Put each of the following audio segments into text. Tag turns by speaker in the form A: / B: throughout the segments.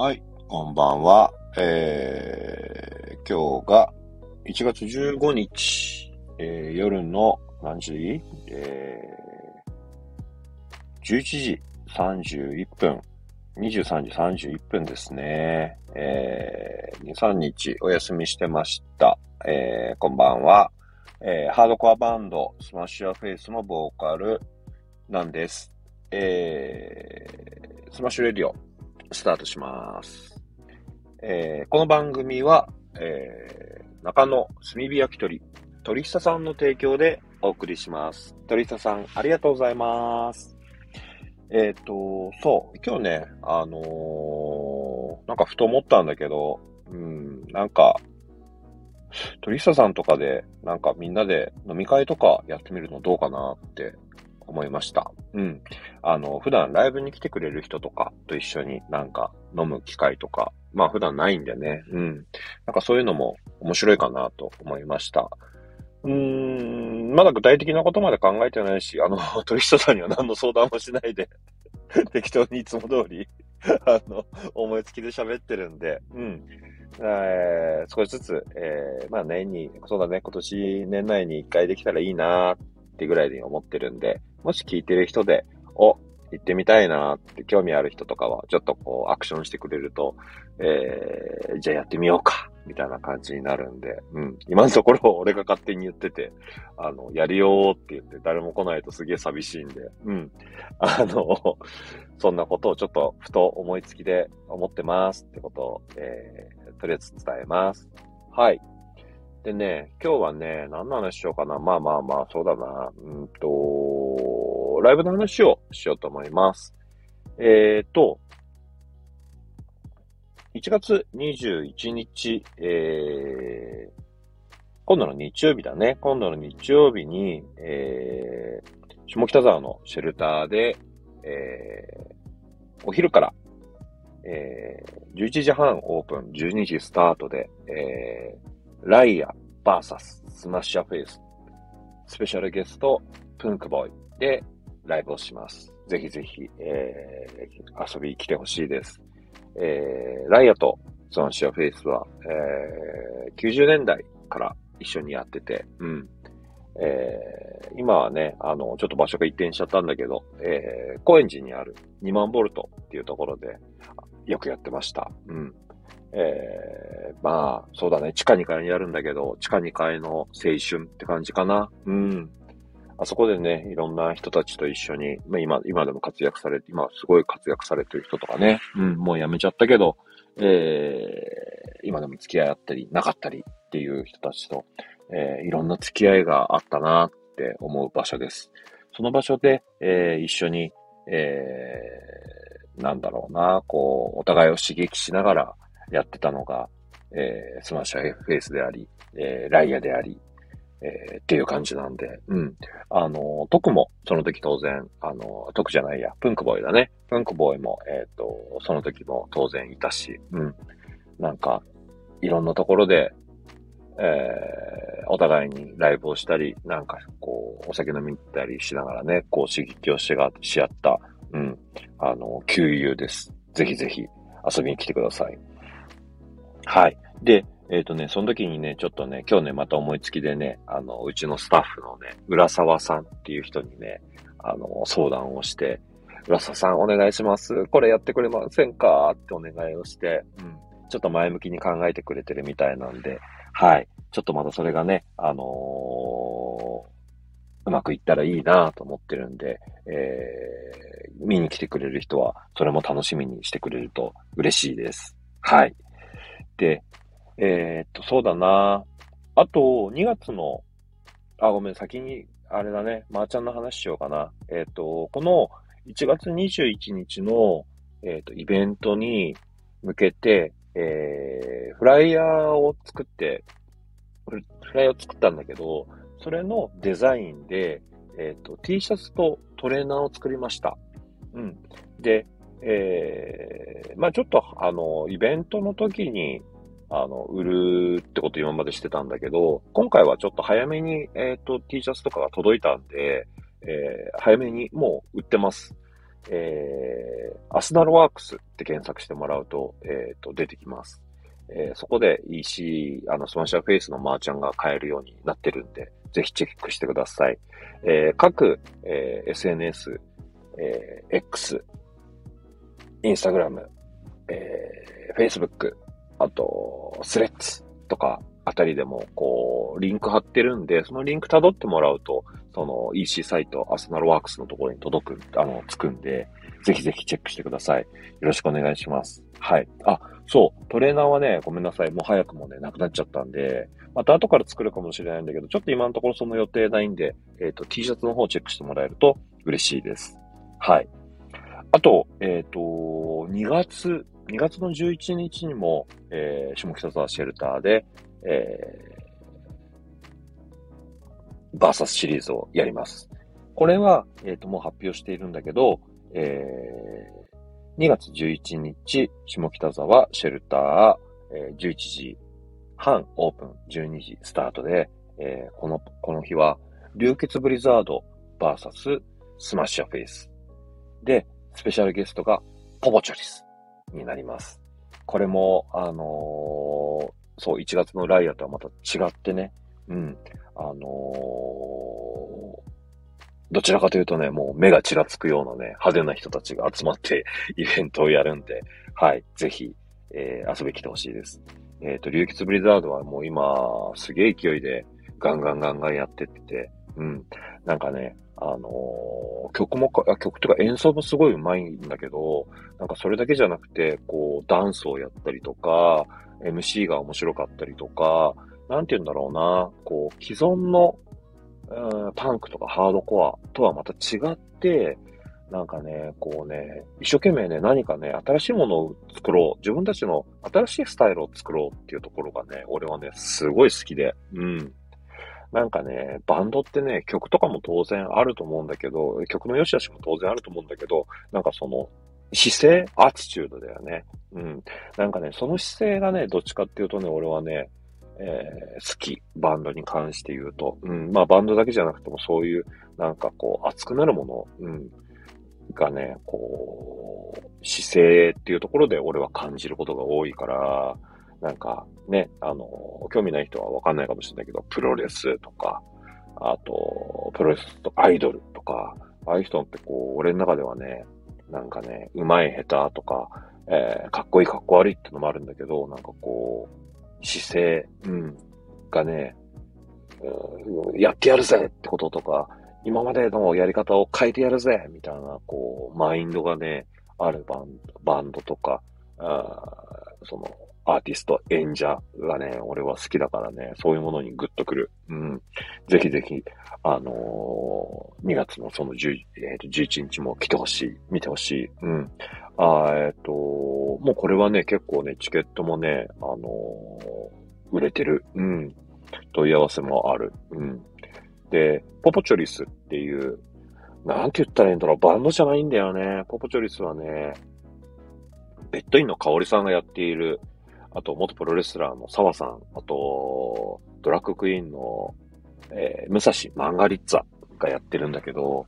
A: はい、こんばんは。えー、今日が1月15日、えー、夜の何時？えー、11時31分、23時31分ですね。えー、2、3日お休みしてました。えー、こんばんは。えー、ハードコアバンド、 SMASH YOUR FACE のボーカルなんです。えー、 SMASH RADIO、スタートします。えーこの番組は、えー中野炭火焼き鳥、鳥ひささんの提供でお送りします。鳥ひささん、ありがとうございます。えっ、と、そう、今日ね、あのなんかふと思ったんだけど、うん、なんか、鳥ひささんとかで、なんかみんなで飲み会とかやってみるのどうかなって思いました。うん。あの、普段ライブに来てくれる人とかと一緒になんか飲む機会とか、まあ普段ないんでね、うん。なんかそういうのも面白いかなと思いました。うーん、まだ具体的なことまで考えてないし、あの、鳥下さんには何の相談もしないで、適当にいつも通り、あの、思いつきで喋ってるんで、うん。えー少しずつ、えーまあ年に、そうだね、今年年内に一回できたらいいなってぐらいに思ってるんで、もし聞いてる人で、お、行ってみたいなって興味ある人とかは、ちょっとこう、アクションしてくれると、えー、じゃあやってみようか、みたいな感じになるんで、うん。今のところ俺が勝手に言ってて、あの、やるよーって言って誰も来ないとすげえ寂しいんで、うん。あの、そんなことをちょっとふと思いつきで思ってますってことを、えー、とりあえず伝えます。はい。でね、今日はね、何の話しようかな。まあまあまあ、そうだな。うんと、ライブの話をしようと思います。えーと、1月21日、えー、今度の日曜日だね。今度の日曜日に、えー、下北沢のシェルターで、えー、お昼から、えー、11時半オープン、12時スタートで、えー、雷矢 VS SMASH YOUR FACE、スペシャルゲスト、プンクボイでライブをします。ぜひぜひ、えー、遊びに来てほしいです。えー、ライアとスマッシャーフェイスは、えー、90年代から一緒にやってて、うん。えー、今はね、あの、ちょっと場所が移転しちゃったんだけど、えー、高円寺にある2万ボルトっていうところで、よくやってました。うん。えー、まあ、そうだね、地下2階にあるんだけど、地下2階の青春って感じかな。うん。あそこでね、いろんな人たちと一緒に、まあ今、今でも活躍されて、今すごい活躍されてる人とかね、うん、もう辞めちゃったけど、えー、今でも付き合いあったり、なかったりっていう人たちと、えー、いろんな付き合いがあったなって思う場所です。その場所で、えー、一緒に、えー、なんだろうな、こう、お互いを刺激しながらやってたのが、えー、 SMASH YOUR FACE であり、えー、雷矢であり、えーっていう感じなんで、うん。あの、トクも、その時当然、あの、トクじゃないや、プンクボイだね。プンクボイも、えっ、と、その時も当然いたし、うん。なんか、いろんなところで、えーお互いにライブをしたり、なんか、こう、お酒飲みに行ったりしながらね、こう、刺激をしが、し合った、うん。あの、旧友です。ぜひぜひ遊びに来てください。はい。で、えっ、とね、その時にね、ちょっとね、今日ね、また思いつきでね、あの、うちのスタッフのね、浦沢さんっていう人にね、あの、相談をして、浦沢さんお願いします。これやってくれませんか？ってお願いをして、うん。ちょっと前向きに考えてくれてるみたいなんで、はい。ちょっとまだそれがね、あのーうまくいったらいいなと思ってるんで、えー、見に来てくれる人は、それも楽しみにしてくれると嬉しいです。はい。で、えーっと、そうだなあと、2月の、あ、ごめん、先に、あれだね、まー、ちゃんの話しようかな。えーっと、この1月21日の、えーっと、イベントに向けて、えー、フライヤーを作って、フライヤーを作ったんだけど、それのデザインで、えっ、と、T シャツとトレーナーを作りました。うん。で、えー、まあちょっと、あの、イベントの時に、あの、売るってこと今までしてたんだけど、今回はちょっと早めに、えっ、と、T シャツとかが届いたんで、えー早めにもう売ってます。えー、アスナルワークスって検索してもらうと、えっ、ー、と、出てきます。えー、そこで EC、あの、 SMASH YOUR FACE のマーチャンが買えるようになってるんで、ぜひチェックしてください。えー、各、えー、SNS、えー、X、Instagram、えー、Facebook、あと、 Threads とかあたりでも、こう、リンク貼ってるんで、そのリンク辿ってもらうと、その EC サイト、アスナルワークスのところに届く、あの、つくんで、ぜひぜひチェックしてください。よろしくお願いします。はい。あ、そう、トレーナーはね、ごめんなさい。もう早くもね、なくなっちゃったんで、また後から作るかもしれないんだけど、ちょっと今のところその予定ないんで、えっ、ー、と、T シャツの方をチェックしてもらえると嬉しいです。はい。あと、えっ、ー、と、2月、2月の11日にも、えー、下北沢シェルターで、えー、バーサスシリーズをやります。これは、えっ、ー、と、もう発表しているんだけど、えー、2月11日、下北沢シェルター、えー、11時半オープン、12時スタートで、えー、この、この日は、流血ブリザードバーサス SMASH YOUR FACE。で、スペシャルゲストがポポチョリスになります。これも、あのー、そう、1月のライアとはまた違ってね、うん、あのー、どちらかというとね、もう目がちらつくようなね、派手な人たちが集まって イベントをやるんで、はい、ぜひ、えー、遊び来てほしいです。えっ、ー、と、流血ブリザードはもう今、すげえ勢いでガンガンガンガンやってってて、うん。なんかね、あの、曲もか、曲とか演奏もすごい上手いんだけど、なんかそれだけじゃなくて、こう、ダンスをやったりとか、MC が面白かったりとか、なんて言うんだろうな、こう、既存の、うん、パンクとかハードコアとはまた違って、なんかね、こうね、一生懸命ね、何かね、新しいものを作ろう。自分たちの新しいスタイルを作ろうっていうところがね、俺はね、すごい好きで。うん。なんかね、バンドってね、曲とかも当然あると思うんだけど、曲の良し悪しも当然あると思うんだけど、なんかその、姿勢アティチュードだよね。うん。なんかね、その姿勢がね、どっちかっていうとね、俺はね、えー、好き。バンドに関して言うと。うん。まあバンドだけじゃなくてもそういう、なんかこう、熱くなるもの。うん。がね、こう、姿勢っていうところで俺は感じることが多いから、なんかね、あの、興味ない人はわかんないかもしれないけど、プロレスとか、あと、プロレスとアイドルとか、ああいう人ってこう、俺の中ではね、なんかね、うまい下手とか、えー、かっこいいかっこ悪いってのもあるんだけど、なんかこう、姿勢、うん、がね、うん、やってやるぜってこととか、今までのやり方を変えてやるぜみたいな、こう、マインドがね、あるバンドバンドとか、あその、アーティスト、演者がね、俺は好きだからね、そういうものにグッとくる。うん。ぜひぜひ、あのー、2月のその10、えー、と11日も来てほしい、見てほしい。うん。あえっ、ー、と、もうこれはね、結構ね、チケットもね、あのー、売れてる。うん。問い合わせもある。うん。で、ポポチョリスっていう、なんて言ったらいいんだろう、バンドじゃないんだよね。ポポチョリスはね、ベッドインの香織さんがやっている、あと、元プロレスラーの澤さん、あと、ドラッグクイーンの、えー、武蔵マンガリッツァがやってるんだけど、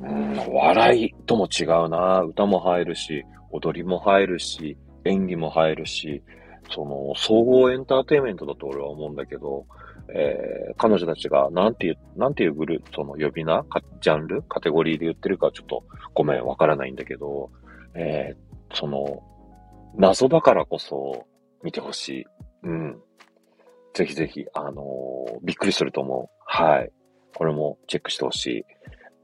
A: うん、笑いとも違うな。歌も入るし、踊りも入るし、演技も入るし、その、総合エンターテインメントだと俺は思うんだけど、えー、彼女たちが、なんていう、なんていうグループ、その呼び名かジャンルカテゴリーで言ってるかちょっとごめん、わからないんだけど、えー、その、謎だからこそ見てほしい。うん。ぜひぜひ、あのー、びっくりすると思う。はい。これもチェックしてほしい。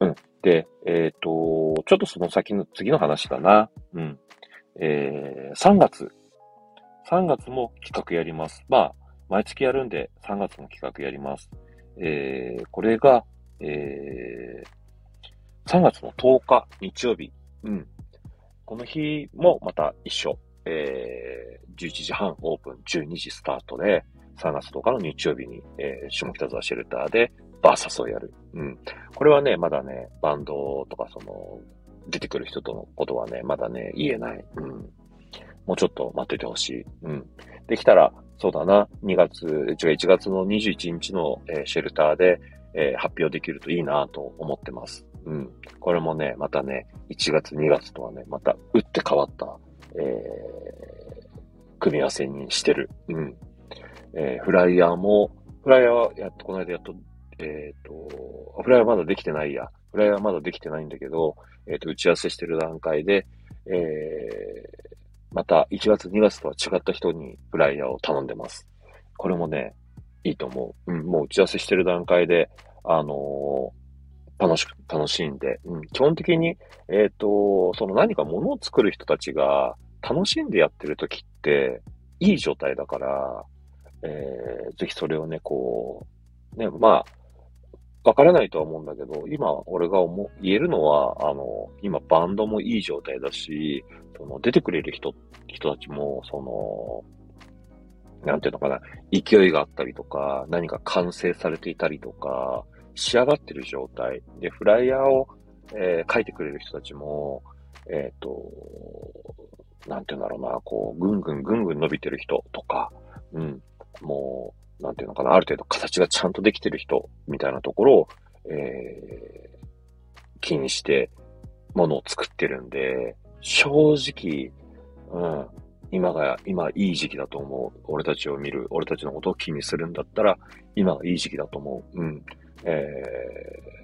A: うん。で、えっ、ー、と、ちょっとその先の、次の話だな。うん。えー、3月。3月も企画やります。まあ、毎月やるんで、3月の企画やります。えー、これが、えー、3月の10日、日曜日。うん。この日もまた一緒。えー、11時半オープン、12時スタートで、3月10日の日曜日に、えー、下北沢シェルターでバーサスをやる。うん。これはね、まだね、バンドとかその、出てくる人とのことはね、まだね、言えない。うん。もうちょっと待っててほしい。うん。できたら、そうだな、2月、違う、1月の21日の、えー、シェルターで、えー、発表できるといいなと思ってます。うん。これもね、またね、1月2月とはね、また打って変わった、えー、組み合わせにしてる。うん。えー、フライヤーも、フライヤーはやっと、この間やっと、えっ、ー、と、フライヤーまだできてないや。フライヤーまだできてないんだけど、えっ、と、打ち合わせしてる段階で、えー、また1月2月とは違った人にフライヤーを頼んでます。これもね、いいと思う。うん、もう打ち合わせしてる段階で、あのー、楽しく、楽しんで、うん、基本的に、えっ、ー、と、その何か物を作る人たちが楽しんでやってる時って、いい状態だから、えー、ぜひそれをね、こう、ね、まあ、わからないとは思うんだけど、今、俺が思、言えるのは、あの、今、バンドもいい状態だし、その、出てくれる人、人たちも、その、なんていうのかな、勢いがあったりとか、何か完成されていたりとか、仕上がってる状態。で、フライヤーを、えー、書いてくれる人たちも、えっ、ー、と、なんていうんだろうな、こう、ぐんぐんぐんぐん伸びてる人とか、うん、もう、なんていうのかな、ある程度形がちゃんとできてる人みたいなところを、えー、気にしてものを作ってるんで、正直、うん、今が、今いい時期だと思う。俺たちを見る、俺たちのことを気にするんだったら、今がいい時期だと思う。うん。えー、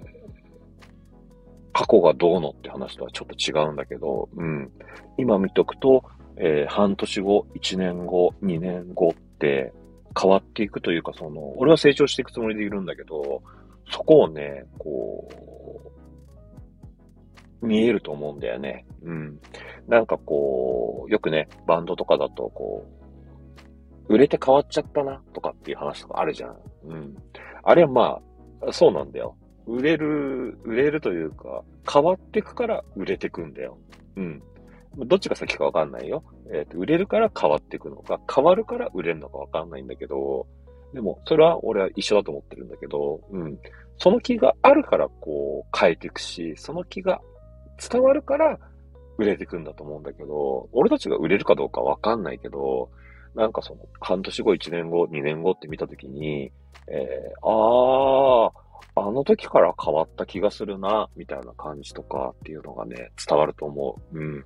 A: 過去がどうのって話とはちょっと違うんだけど、うん。今見とくと、えー、半年後、1年後、2年後って、変わっていくというか、その、俺は成長していくつもりでいるんだけど、そこをね、こう、見えると思うんだよね。うん。なんかこう、よくね、バンドとかだと、こう、売れて変わっちゃったな、とかっていう話とかあるじゃん。うん。あれはまあ、そうなんだよ。売れる、売れるというか、変わっていくから売れていくんだよ。うん。どっちが先かわかんないよ。えっ、ー、と、売れるから変わっていくのか、変わるから売れるのかわかんないんだけど、でも、それは俺は一緒だと思ってるんだけど、うん。その気があるから、こう、変えていくし、その気が伝わるから売れていくんだと思うんだけど、俺たちが売れるかどうかわかんないけど、なんかその、半年後、一年後、二年後って見たときに、えー、あー、あの時から変わった気がするな、みたいな感じとかっていうのがね、伝わると思う。うん。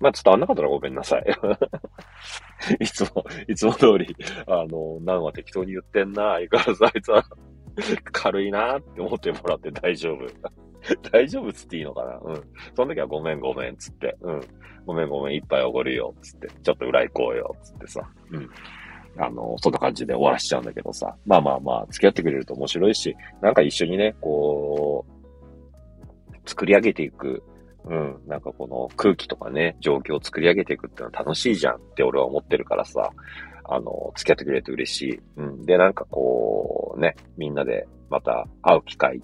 A: まあ、伝わんなかったらごめんなさい。いつも、いつも通り、あの、何は適当に言ってんな、相変わらずあいつは軽いなって思ってもらって大丈夫。大丈夫っつっていいのかなうん。その時はごめんごめんっつって、うん。ごめんごめん、一杯おごるよっ、つって、ちょっと裏行こうよっ、つってさ。うん。あの、そんな感じで終わらしちゃうんだけどさ。まあまあまあ、付き合ってくれると面白いし、なんか一緒にね、こう、作り上げていくうん。なんかこの空気とかね、状況を作り上げていくってのは楽しいじゃんって俺は思ってるからさ、あの、付き合ってくれると嬉しい。うん。で、なんかこう、ね、みんなでまた会う機会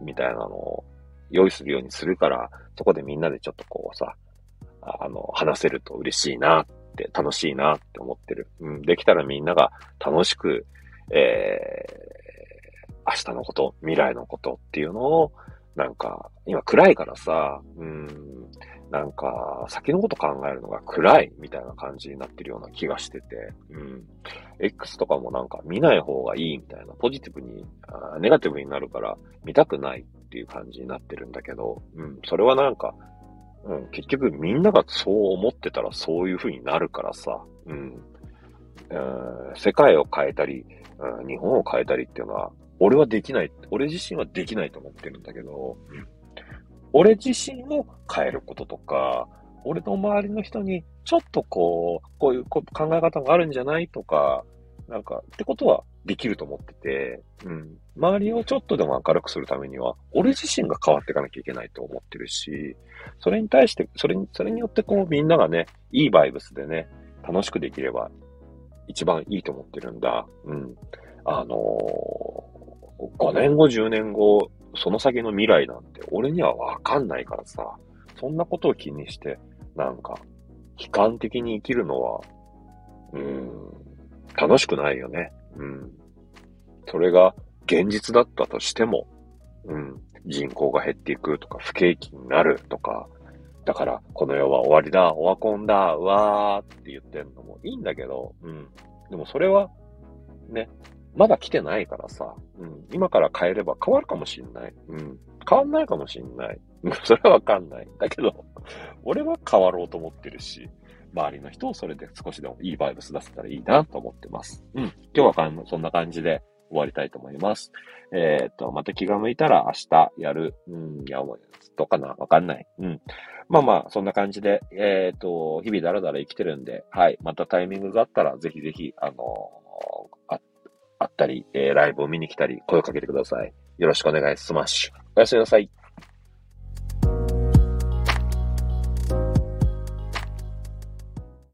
A: みたいなのを用意するようにするから、そこでみんなでちょっとこうさ、あの、話せると嬉しいなって、楽しいなって思ってる。うん。できたらみんなが楽しく、えー、明日のこと、未来のことっていうのを、なんか、今暗いからさ、うん、なんか、先のこと考えるのが暗いみたいな感じになってるような気がしてて、うん。X とかもなんか見ない方がいいみたいな、ポジティブに、あネガティブになるから見たくないっていう感じになってるんだけど、うん、それはなんか、うん、結局みんながそう思ってたらそういう風になるからさ、うん、うん、世界を変えたり、うん、日本を変えたりっていうのは、俺はできない、俺自身はできないと思ってるんだけど、俺自身を変えることとか、俺の周りの人にちょっとこう、こういう考え方があるんじゃないとか、なんか、ってことはできると思ってて、うん。周りをちょっとでも明るくするためには、俺自身が変わっていかなきゃいけないと思ってるし、それに対して、それに、それによってこうみんながね、いいバイブスでね、楽しくできれば一番いいと思ってるんだ。うん。あのー5年後、10年後、その先の未来なんて俺にはわかんないからさ、そんなことを気にして、なんか、悲観的に生きるのは、楽しくないよね。うん。それが現実だったとしても、うん、人口が減っていくとか、不景気になるとか、だから、この世は終わりだ、オワコンだ、うわーって言ってんのもいいんだけど、うん。でもそれは、ね、まだ来てないからさ、うん、今から変えれば変わるかもしんない。うん。変わんないかもしんない。それはわかんない。だけど、俺は変わろうと思ってるし、周りの人をそれで少しでもいいバイブス出せたらいいなと思ってます。うん。今日はそんな感じで終わりたいと思います。えっ、と、また気が向いたら明日やる。うん、いや、どうかなわかんない。うん。まあまあ、そんな感じで、えっ、と、日々だらだら生きてるんで、はい。またタイミングがあったら、ぜひぜひ、あのあ、あったり、えー、ライブを見に来たり、声をかけてください。よろしくお願いします。おやすみなさい。